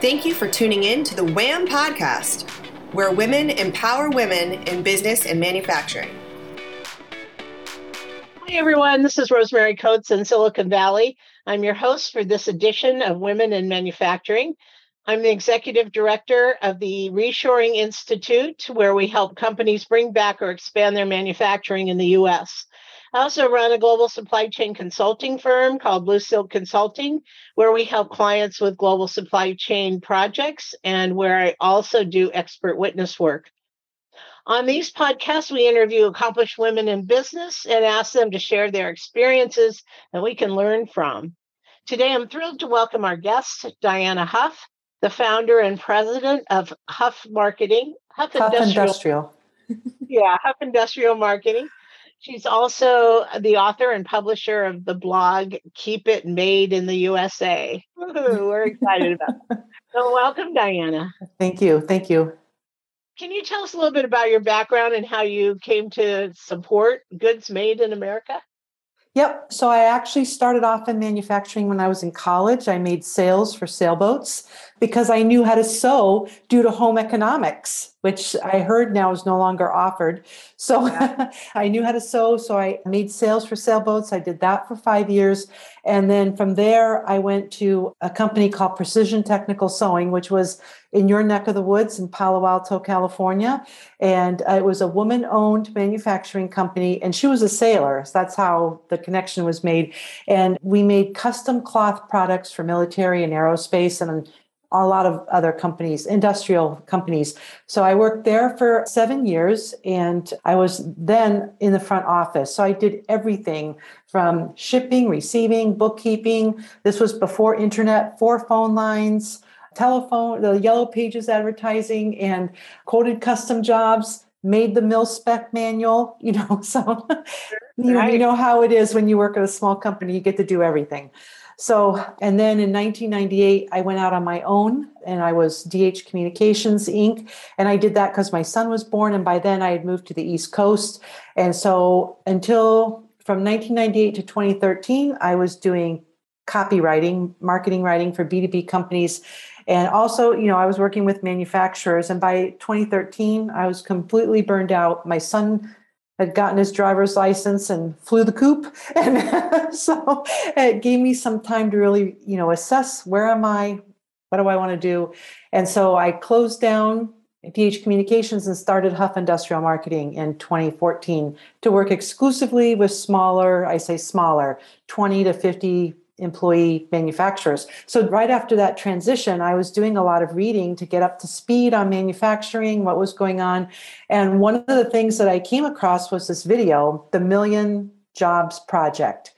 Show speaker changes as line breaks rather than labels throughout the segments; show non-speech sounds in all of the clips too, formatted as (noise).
Thank you for tuning in to the WHAM podcast, where women empower women in business and manufacturing.
Hi, everyone. This is Rosemary Coates in Silicon Valley. I'm your host for this edition of Women in Manufacturing. I'm the executive director of the Reshoring Institute, where we help companies bring back or expand their manufacturing in the US. I also run a global supply chain consulting firm called Blue Silk Consulting, where we help clients with global supply chain projects and where I also do expert witness work. On these podcasts, we interview accomplished women in business and ask them to share their experiences that we can learn from. Today, I'm thrilled to welcome our guest, Diana Huff, the founder and president of Huff Marketing,
Huff, Huff Industrial. Industrial.
yeah, Huff Industrial Marketing. She's also the author and publisher of the blog Keep It Made in the USA. we're excited about it. (laughs) So, welcome, Diana.
Thank you. Thank you.
Can you tell us a little bit about your background and how you came to support goods made in America?
Yep. So I actually started off in manufacturing when I was in college. I made sails for sailboats because I knew how to sew due to home economics, which I heard now is no longer offered. So yeah. (laughs) I knew how to sew. So I made sails for sailboats. I did that for five years. And then from there, I went to a company called Precision Technical Sewing, which was in your neck of the woods in Palo Alto, California. And it was a woman owned manufacturing company, and she was a sailor. So that's how the connection was made. And we made custom cloth products for military and aerospace and a lot of other companies, industrial companies. So I worked there for seven years and I was then in the front office. So I did everything from shipping, receiving, bookkeeping. This was before internet, four phone lines, telephone, the yellow pages advertising, and quoted custom jobs. Made the mil spec manual, (laughs) you know. So, you know, you know how it is when you work at a small company. You get to do everything. So, and then in 1998, I went out on my own and I was DH Communications Inc. And I did that because my son was born. And by then I had moved to the East Coast. And so until from 1998 to 2013, I was doing copywriting, marketing writing for B2B companies. And also, you know, I was working with manufacturers. And by 2013, I was completely burned out. My son had gotten his driver's license and flew the coop. (laughs) And so it gave me some time to really, you know, assess where am I? What do I want to do? And so I closed down DH Communications and started Huff Industrial Marketing in 2014 to work exclusively with smaller, I say smaller, 20 to 50 employee manufacturers. So right after that transition, I was doing a lot of reading to get up to speed on manufacturing, what was going on. And one of the things that I came across was this video, the Million Jobs Project.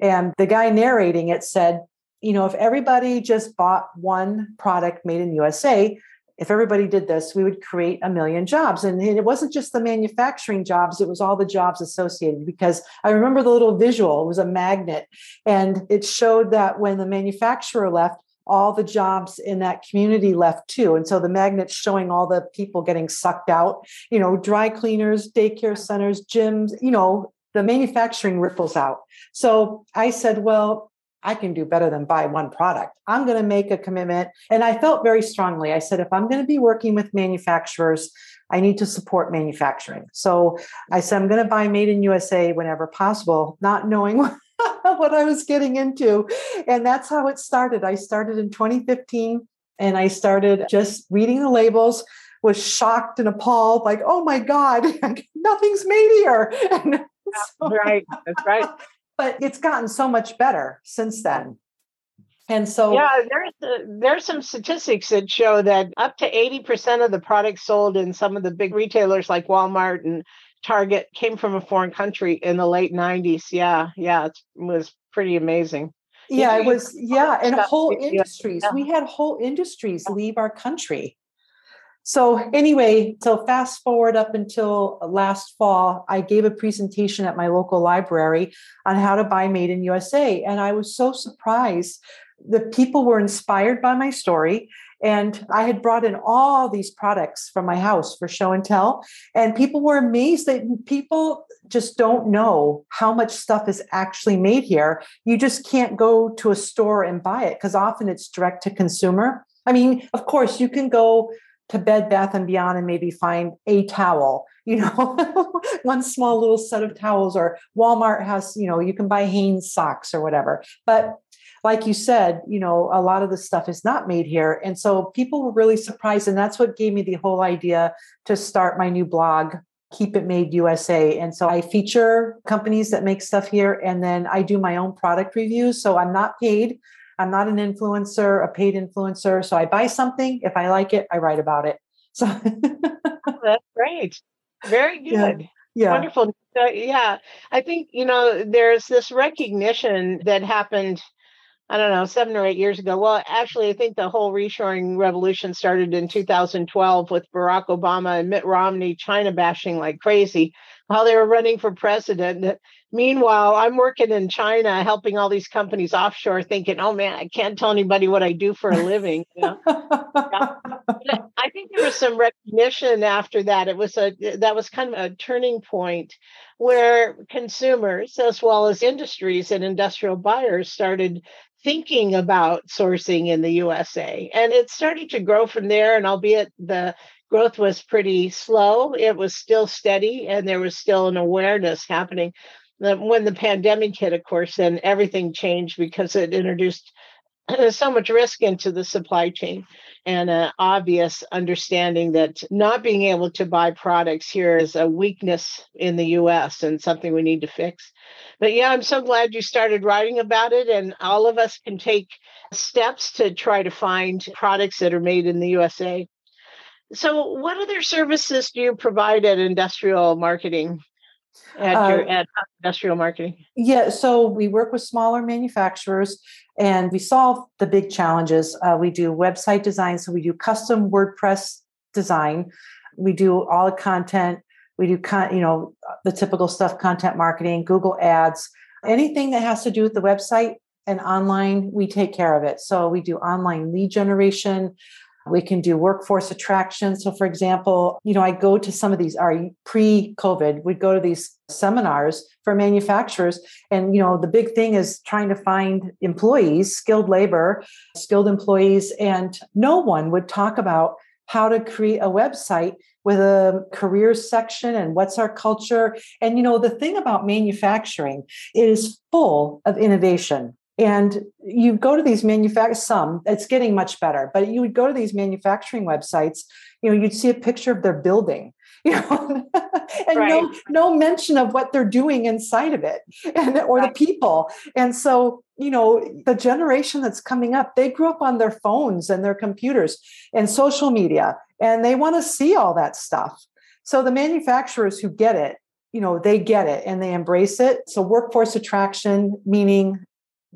And the guy narrating it said, you know, if everybody just bought one product made in USA, if everybody did this, we would create a million jobs. And it wasn't just the manufacturing jobs, it was all the jobs associated. Because I remember the little visual, it was a magnet, and it showed that when the manufacturer left, all the jobs in that community left too. And so the magnet's showing all the people getting sucked out, you know, dry cleaners, daycare centers, gyms, you know, the manufacturing ripples out. So I said, well, I can do better than buy one product. I'm going to make a commitment. And I felt very strongly. I said, if I'm going to be working with manufacturers, I need to support manufacturing. So I said, I'm going to buy made in USA whenever possible, not knowing (laughs) what I was getting into. And that's how it started. I started in 2015 and I started just reading the labels was shocked and appalled like oh my god (laughs) nothing's made here (laughs)
so, right that's right
but it's gotten so much better since then. And so,
yeah, there's uh, there's some statistics that show that up to eighty percent of the products sold in some of the big retailers like Walmart and Target came from a foreign country in the late '90s. Yeah, yeah, it was pretty amazing.
Yeah, it was. Yeah, and whole industries. Yeah. We had whole industries leave our country so, anyway, so fast forward up until uh, last fall, I gave a presentation at my local library on how to buy made in USA. And I was so surprised that people were inspired by my story. And I had brought in all these products from my house for show and tell. And people were amazed that people just don't know how much stuff is actually made here. You just can't go to a store and buy it because often it's direct to consumer I mean, of course, you can go to Bed Bath and Beyond and maybe find a towel, (laughs) you know, one small little set of towels, or Walmart has, you know, you can buy Hanes socks or whatever. But like you said, you know, a lot of the stuff is not made here. And so people were really surprised. And that's what gave me the whole idea to start my new blog, Keep It Made USA. And so I feature companies that make stuff here and then I do my own product reviews. So I'm not paid. I'm not an influencer, a paid influencer. So I buy something. If I like it, I write about it. (laughs) So
that's great. Very (laughs) good.
Yeah. yeah.
Wonderful. Uh, yeah. I think, you know, there's this recognition that happened I don't know, seven or eight years ago. Well, actually, I think the whole reshoring revolution started in 2012 with Barack Obama and Mitt Romney China bashing like crazy while they were running for president. Meanwhile, I'm working in China helping all these companies offshore thinking, oh man, I can't tell anybody what I do for a living. You know? (laughs) I think there was some recognition after that. It was a that was kind of a turning point where consumers as well as industries and industrial buyers started thinking about sourcing in the USA. And it started to grow from there. And albeit the growth was pretty slow, it was still steady and there was still an awareness happening. When the pandemic hit, of course, then everything changed because it introduced (clears throat) so much risk into the supply chain and an obvious understanding that not being able to buy products here is a weakness in the US and something we need to fix. But yeah, I'm so glad you started writing about it, and all of us can take steps to try to find products that are made in the USA. So, what other services do you provide at industrial marketing? At your uh, at industrial marketing?
Yeah, so we work with smaller manufacturers and we solve the big challenges. Uh, we do website design, so we do custom WordPress design. We do all the content. We do, con- you know, the typical stuff: content marketing, Google Ads, anything that has to do with the website and online. We take care of it. So we do online lead generation. We can do workforce attraction. So, for example, you know, I go to some of these, are pre COVID, we'd go to these seminars for manufacturers. And, you know, the big thing is trying to find employees, skilled labor, skilled employees. And no one would talk about how to create a website with a careers section and what's our culture. And, you know, the thing about manufacturing, it is full of innovation. And you go to these manufacturers, some, it's getting much better, but you would go to these manufacturing websites, you know, you'd see a picture of their building, (laughs) you know, and right. no, no mention of what they're doing inside of it and or right. the people. And so, you know, the generation that's coming up, they grew up on their phones and their computers and social media, and they want to see all that stuff. So the manufacturers who get it, you know, they get it and they embrace it. So workforce attraction, meaning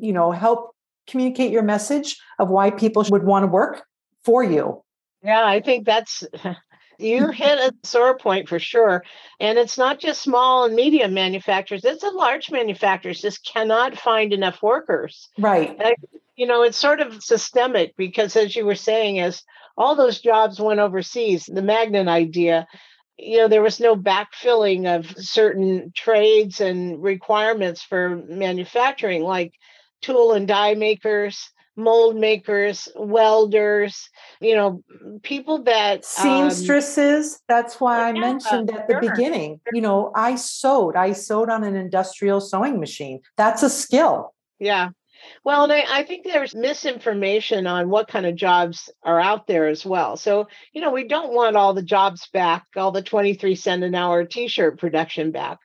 you know help communicate your message of why people would want to work for you.
Yeah i think that's (laughs) you (laughs) hit a sore point for sure. And it's not just small and medium manufacturers it's a large manufacturers just cannot find enough workers.
Right.
And, you know it's sort of systemic because as you were saying as all those jobs went overseas the magnet idea you know there was no backfilling of certain trades and requirements for manufacturing. Like tool and die makers mold makers welders you know people that
um, seamstresses um, that's why i yeah, mentioned at the sure. beginning you know i sewed i sewed on an industrial sewing machine. That's a skill.
Yeah. Well, and I, I, think there's misinformation on what kind of jobs are out there as well. So, you know, we don't want all the jobs back, all the 23 cent an hour t shirt production back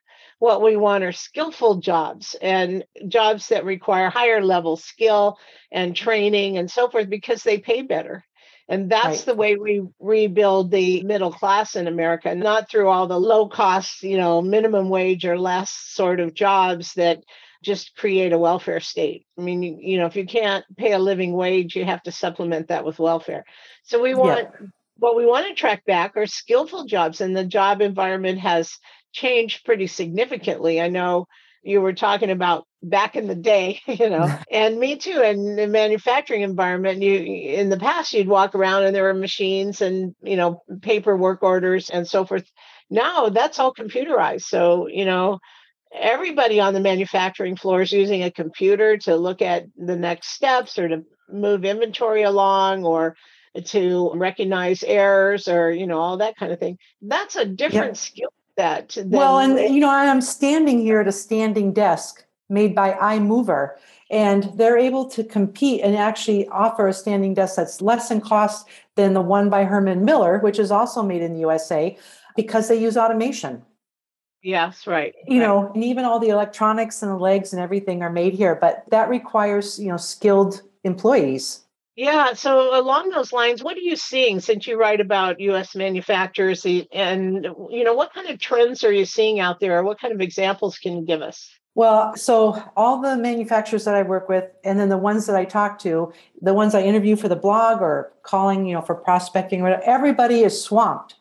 what we want are skillful jobs and jobs that require higher level skill and mm-hmm. training and so forth because they pay better. And that's right. the way we rebuild the middle class in America, not through all the low cost, you know, minimum wage or less sort of jobs that just create a welfare state. I mean, you, you know, if you can't pay a living wage, you have to supplement that with welfare. So we want yeah. what we want to track back are skillful jobs, and the job environment has changed pretty significantly. I know you were talking about back in the day, (laughs) you know, (laughs) and me too. In the manufacturing environment, you in the past you'd walk around and there were machines and you know paperwork orders and so forth. Now that's all computerized. So you know everybody on the manufacturing floor is using a computer to look at the next steps or to move inventory along or to recognize errors or you know all that kind of thing that's a different yep. skill set
well and you know i'm standing here at a standing desk made by iMovR and they're able to compete and actually offer a standing desk that's less in cost than the one by herman miller which is also made in the usa because they use automation
Yes, right.
You
right.
know, and even all the electronics and the legs and everything are made here, but that requires, you know, skilled employees.
Yeah. So along those lines, what are you seeing since you write about U.S. manufacturers, eh, and you know, what kind of trends are you seeing out there? What kind of examples can you give us?
Well, so all the manufacturers that I work with, and then the ones that I talk to, the ones I interview for the blog or calling, you know, for prospecting, everybody is swamped.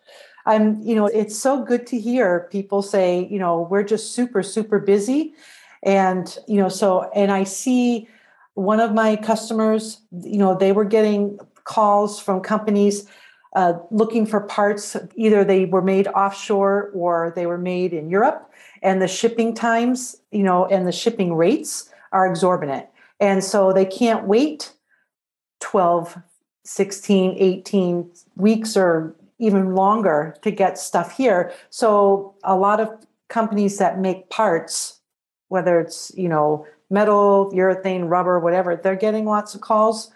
I'm, you know, it's so good to hear people say, you know, we're just super, super busy. And, you know, so, and I see one of my customers, you know, they were getting calls from companies uh, looking for parts. Either they were made offshore or they were made in Europe, and the shipping times, you know, and the shipping rates are exorbitant. And so they can't wait 12, 16, 18 weeks or even longer to get stuff here. So a lot of companies that make parts, whether it's, you know, metal, urethane, rubber, whatever, they're getting lots of calls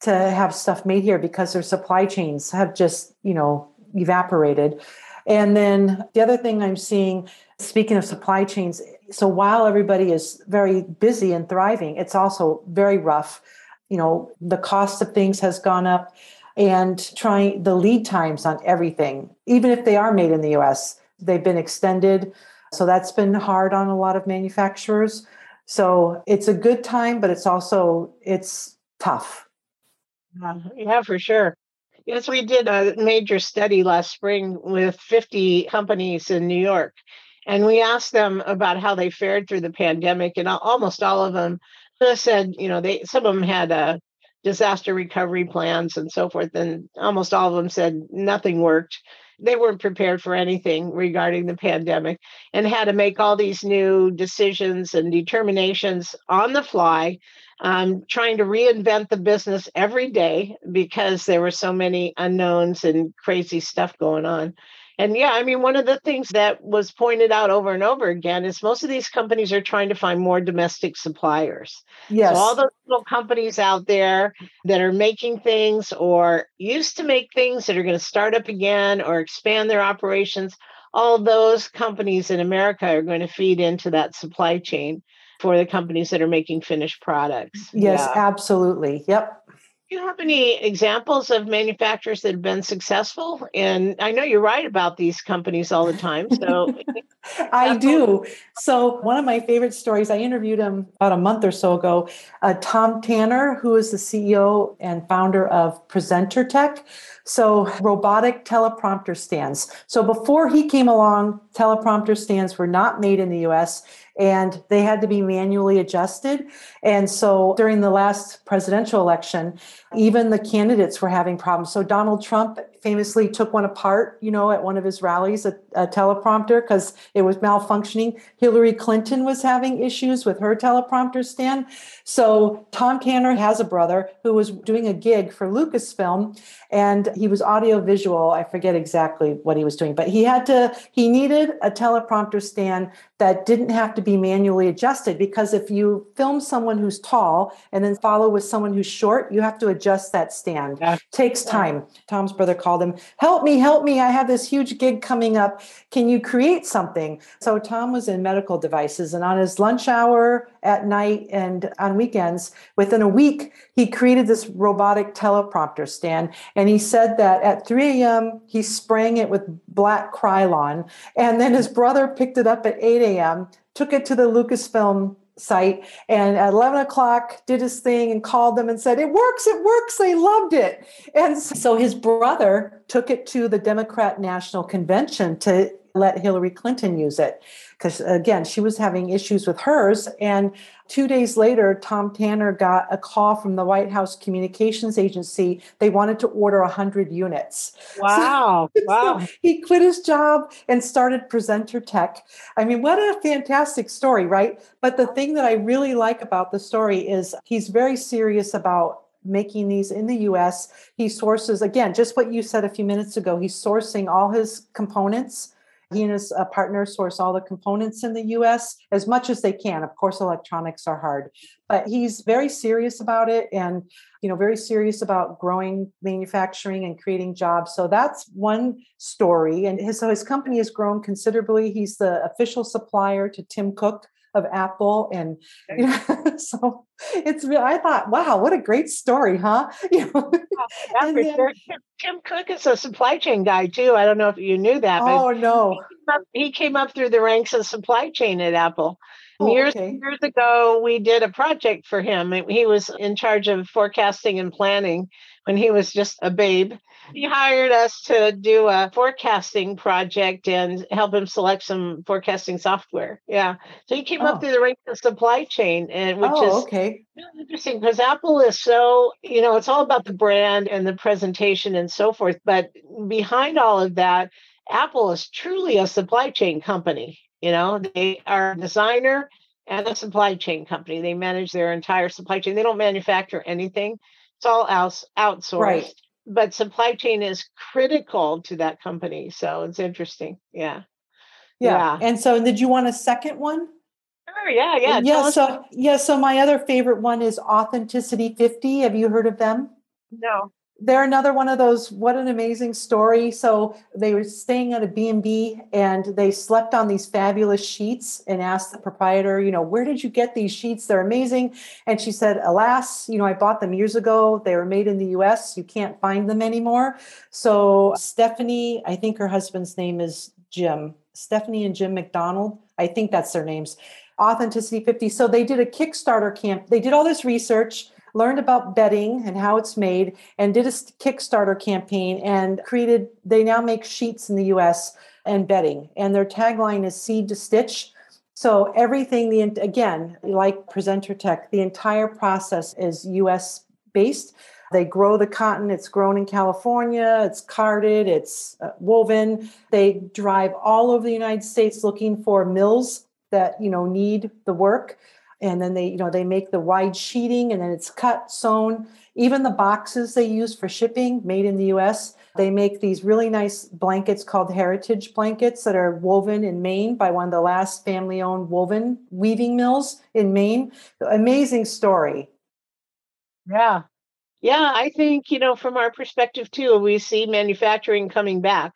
to have stuff made here because their supply chains have just, you know, evaporated. And then the other thing I'm seeing, speaking of supply chains, so while everybody is very busy and thriving, it's also very rough. You know, the cost of things has gone up and trying the lead times on everything, even if they are made in the US, they've been extended. So that's been hard on a lot of manufacturers. So it's a good time, but it's also it's tough.
Um, yeah, for sure. Yes, we did a major study last spring with 50 companies in New York. And we asked them about how they fared through the pandemic, and almost all of them said, you know, they some of them had a disaster recovery plans and so forth. And almost all of them said nothing worked. They weren't prepared for anything regarding the pandemic and had to make all these new decisions and determinations on the fly, um, trying to reinvent the business every day because there were so many unknowns and crazy stuff going on. And yeah, I mean, one of the things that was pointed out over and over again is most of these companies are trying to find more domestic suppliers.
Yes.
So all those little companies out there that are making things or used to make things that are going to start up again or expand their operations, all those companies in America are going to feed into that supply chain for the companies that are making finished products.
Yes, yeah. absolutely. Yep
you have any examples of manufacturers that have been successful? And I know you're write about these companies all the time. So (laughs)
I do. So one of my favorite stories, I interviewed him about a month or so ago. Uh, Tom Tanner, who is the CEO and founder of Presenter Tech. So robotic teleprompter stands. So before he came along, teleprompter stands were not made in the US and they had to be manually adjusted. And so during the last presidential election, even the candidates were having problems. So Donald Trump famously took one apart, you know, at one of his rallies, a, a teleprompter, because it was malfunctioning. Hillary Clinton was having issues with her teleprompter stand. So Tom Tanner has a brother who was doing a gig for Lucasfilm and he was audio visual. I forget exactly what he was doing, but he had to, he needed a teleprompter stand that didn't have to be manually adjusted because if you film someone who's tall and then follow with someone who's short, you have to adjust that stand. Yeah. Takes time. Tom's brother called him, Help me, help me. I have this huge gig coming up. Can you create something? So Tom was in medical devices and on his lunch hour at night and on weekends, within a week, he created this robotic teleprompter stand. And he said that at 3 a.m., he sprang it with black Krylon. And then his brother picked it up at 8 a.m., took it to the Lucasfilm site and at 11 o'clock did his thing and called them and said it works it works they loved it and so his brother took it to the democrat national convention to let hillary clinton use it because again, she was having issues with hers. And two days later, Tom Tanner got a call from the White House Communications Agency. They wanted to order 100 units.
Wow. (laughs) So, wow. (laughs)
So he quit his job and started Presenter Tech. I mean, what a fantastic story, right? But the thing that I really like about the story is he's very serious about making these in the US. He sources, again, just what you said a few minutes ago, he's sourcing all his components he and his uh, partner source all the components in the US as much as they can. Of course, electronics are hard, but he's very serious about it and you know very serious about growing manufacturing and creating jobs. So that's one story. And his, so his company has grown considerably. He's the official supplier to Tim Cook of Apple. And you know, (laughs) so it's real. I thought, wow, what a great story, huh? (laughs) You know,
yeah, then, sure. Tim Cook is a supply chain guy too. I don't know if you knew that.
Oh no.
He came, up, he came up through the ranks of supply chain at Apple. Oh, years okay. years ago, we did a project for him. He was in charge of forecasting and planning when he was just a babe. He hired us to do a forecasting project and help him select some forecasting software. Yeah, so he came oh. up through the ranks of supply chain, and which
oh,
is
okay.
really interesting because Apple is so you know it's all about the brand and the presentation and so forth. But behind all of that, Apple is truly a supply chain company. You know, they are a designer and a supply chain company. They manage their entire supply chain. They don't manufacture anything. It's all out, outsourced. Right. But supply chain is critical to that company. So it's interesting. Yeah.
Yeah. yeah. And so did you want a second one?
Sure, yeah, yeah.
Yeah. So yeah, so my other favorite one is Authenticity 50. Have you heard of them?
No
they're another one of those what an amazing story. So they were staying at a b&b and they slept on these fabulous sheets and asked the proprietor you know where did you get these sheets? They're amazing. And she said alas you know i bought them years ago. They were made in the us you can't find them anymore. So stephanie i think her husband's name is jim. Stephanie and jim mcdonald. I think that's their names. Authenticity 50 so they did a kickstarter camp. They did all this research learned about bedding and how it's made and did a Kickstarter campaign and created, they now make sheets in the US and bedding. And their tagline is seed to stitch. So everything, the again, like Presenter Tech, the entire process is US based. They grow the cotton, it's grown in California, it's carded, it's uh, woven. They drive all over the United States looking for mills that, you know, need the work and then they you know they make the wide sheeting and then it's cut sewn. Even the boxes they use for shipping made in the us they make these really nice blankets called heritage blankets that are woven in maine by one of the last family owned woven weaving mills in maine. Amazing story.
Yeah. Yeah i think you know from our perspective too we see manufacturing coming back.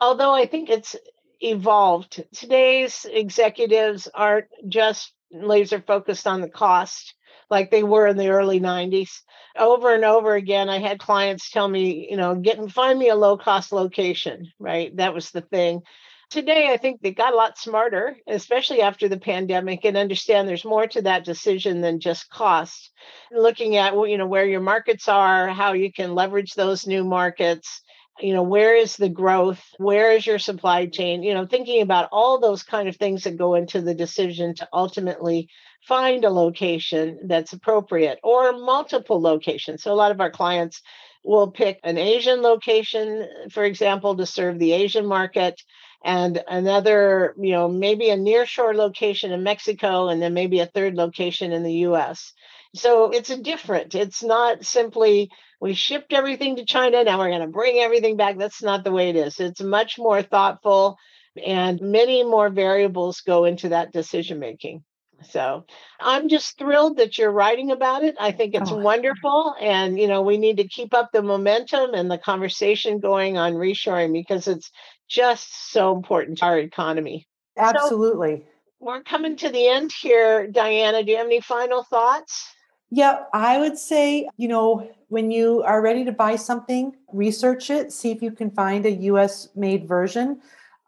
Although i think it's evolved. Today's executives aren't just laser focused on the cost like they were in the early 90s over and over again i had clients tell me you know get and find me a low cost location right? That was the thing. Today i think they got a lot smarter especially after the pandemic and understand there's more to that decision than just cost. Looking at you know where your markets are how you can leverage those new markets you know where is the growth? Where is your supply mm. chain? You know thinking about all those kind of things that go into the decision to ultimately find a location that's appropriate or multiple locations. So a lot of our clients will pick an asian location uh, for example to serve the asian market and another you know maybe a nearshore location in mexico and then maybe a third location in the us so it's a different. It's not simply we shipped everything to China. Now we're going to bring everything back. That's not the way it is. It's much more thoughtful, and many more variables go into that decision making. So I'm just thrilled that you're writing about it. I think it's oh. wonderful. And, you know, we need to keep up the momentum and the conversation going on reshoring because it's just so important to our economy.
Absolutely. So
we're coming to the end here. Diana, do you have any final thoughts?
Yeah, I would say, you know, when you are ready to buy something, research it, see if you can find a US made version.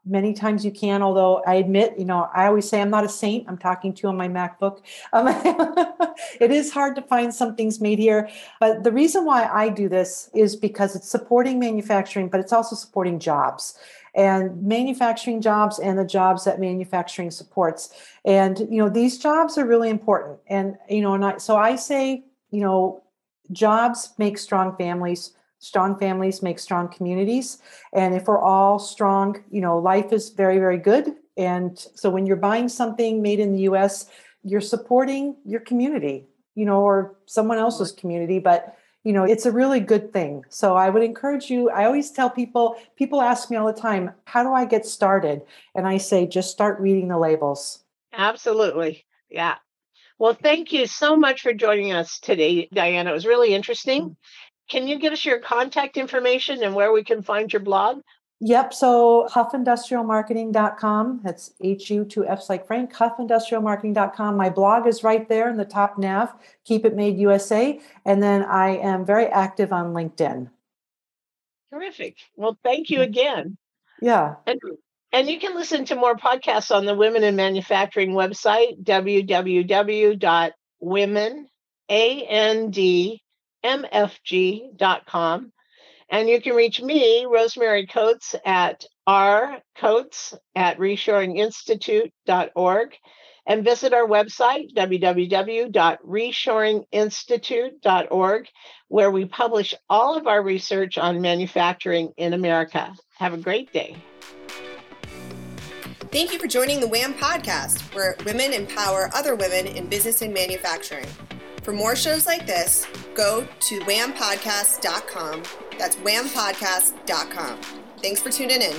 Many times you can, although I admit, you know, I always say I'm not a saint. I'm talking to you on my MacBook. Um, (laughs) it is hard to find some things made here. But the reason why I do this is because it's supporting manufacturing, but it's also supporting jobs and manufacturing jobs and the jobs that manufacturing supports. And you know, these jobs are really important. And you know, and I, so I say, you know, jobs make strong families. Strong families make strong communities. And if we're all strong, you know, life is very, very good. And so when you're buying something made in the US, you're supporting your community, you know, or someone else's community. But you know, it's a really good thing. So I would encourage you. I always tell people, people ask me all the time, how do I get started? And I say, just start reading the labels.
Absolutely. Yeah. Well, thank you so much for joining us today, Diana. It was really interesting. Mm. Can you give us your contact information and where we can find your blog?
Yep. So huffindustrialmarketing.com. That's H U two F's like Frank, huffindustrialmarketing.com. My blog is right there in the top nav, Keep It Made USA. And then I am very active on LinkedIn.
Terrific. Well, thank you mm. again.
Yeah.
And, and you can listen to more podcasts on the Women in Manufacturing website, www.womenandmfg.com. And you can reach me, Rosemary Coates, at rcoates at reshoringinstitute.org and visit our website, www.reshoringinstitute.org, where we publish all of our research on manufacturing in America. Have a great day.
Thank you for joining the WHAM podcast, where women empower other women in business and manufacturing. For more shows like this, go to whampodcast.com. That's whampodcast.com. Thanks for tuning in.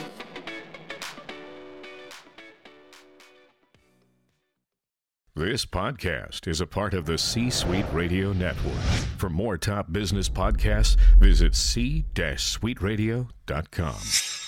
This podcast is a part of the C Suite Radio Network. For more top business podcasts, visit c-suiteradio.com.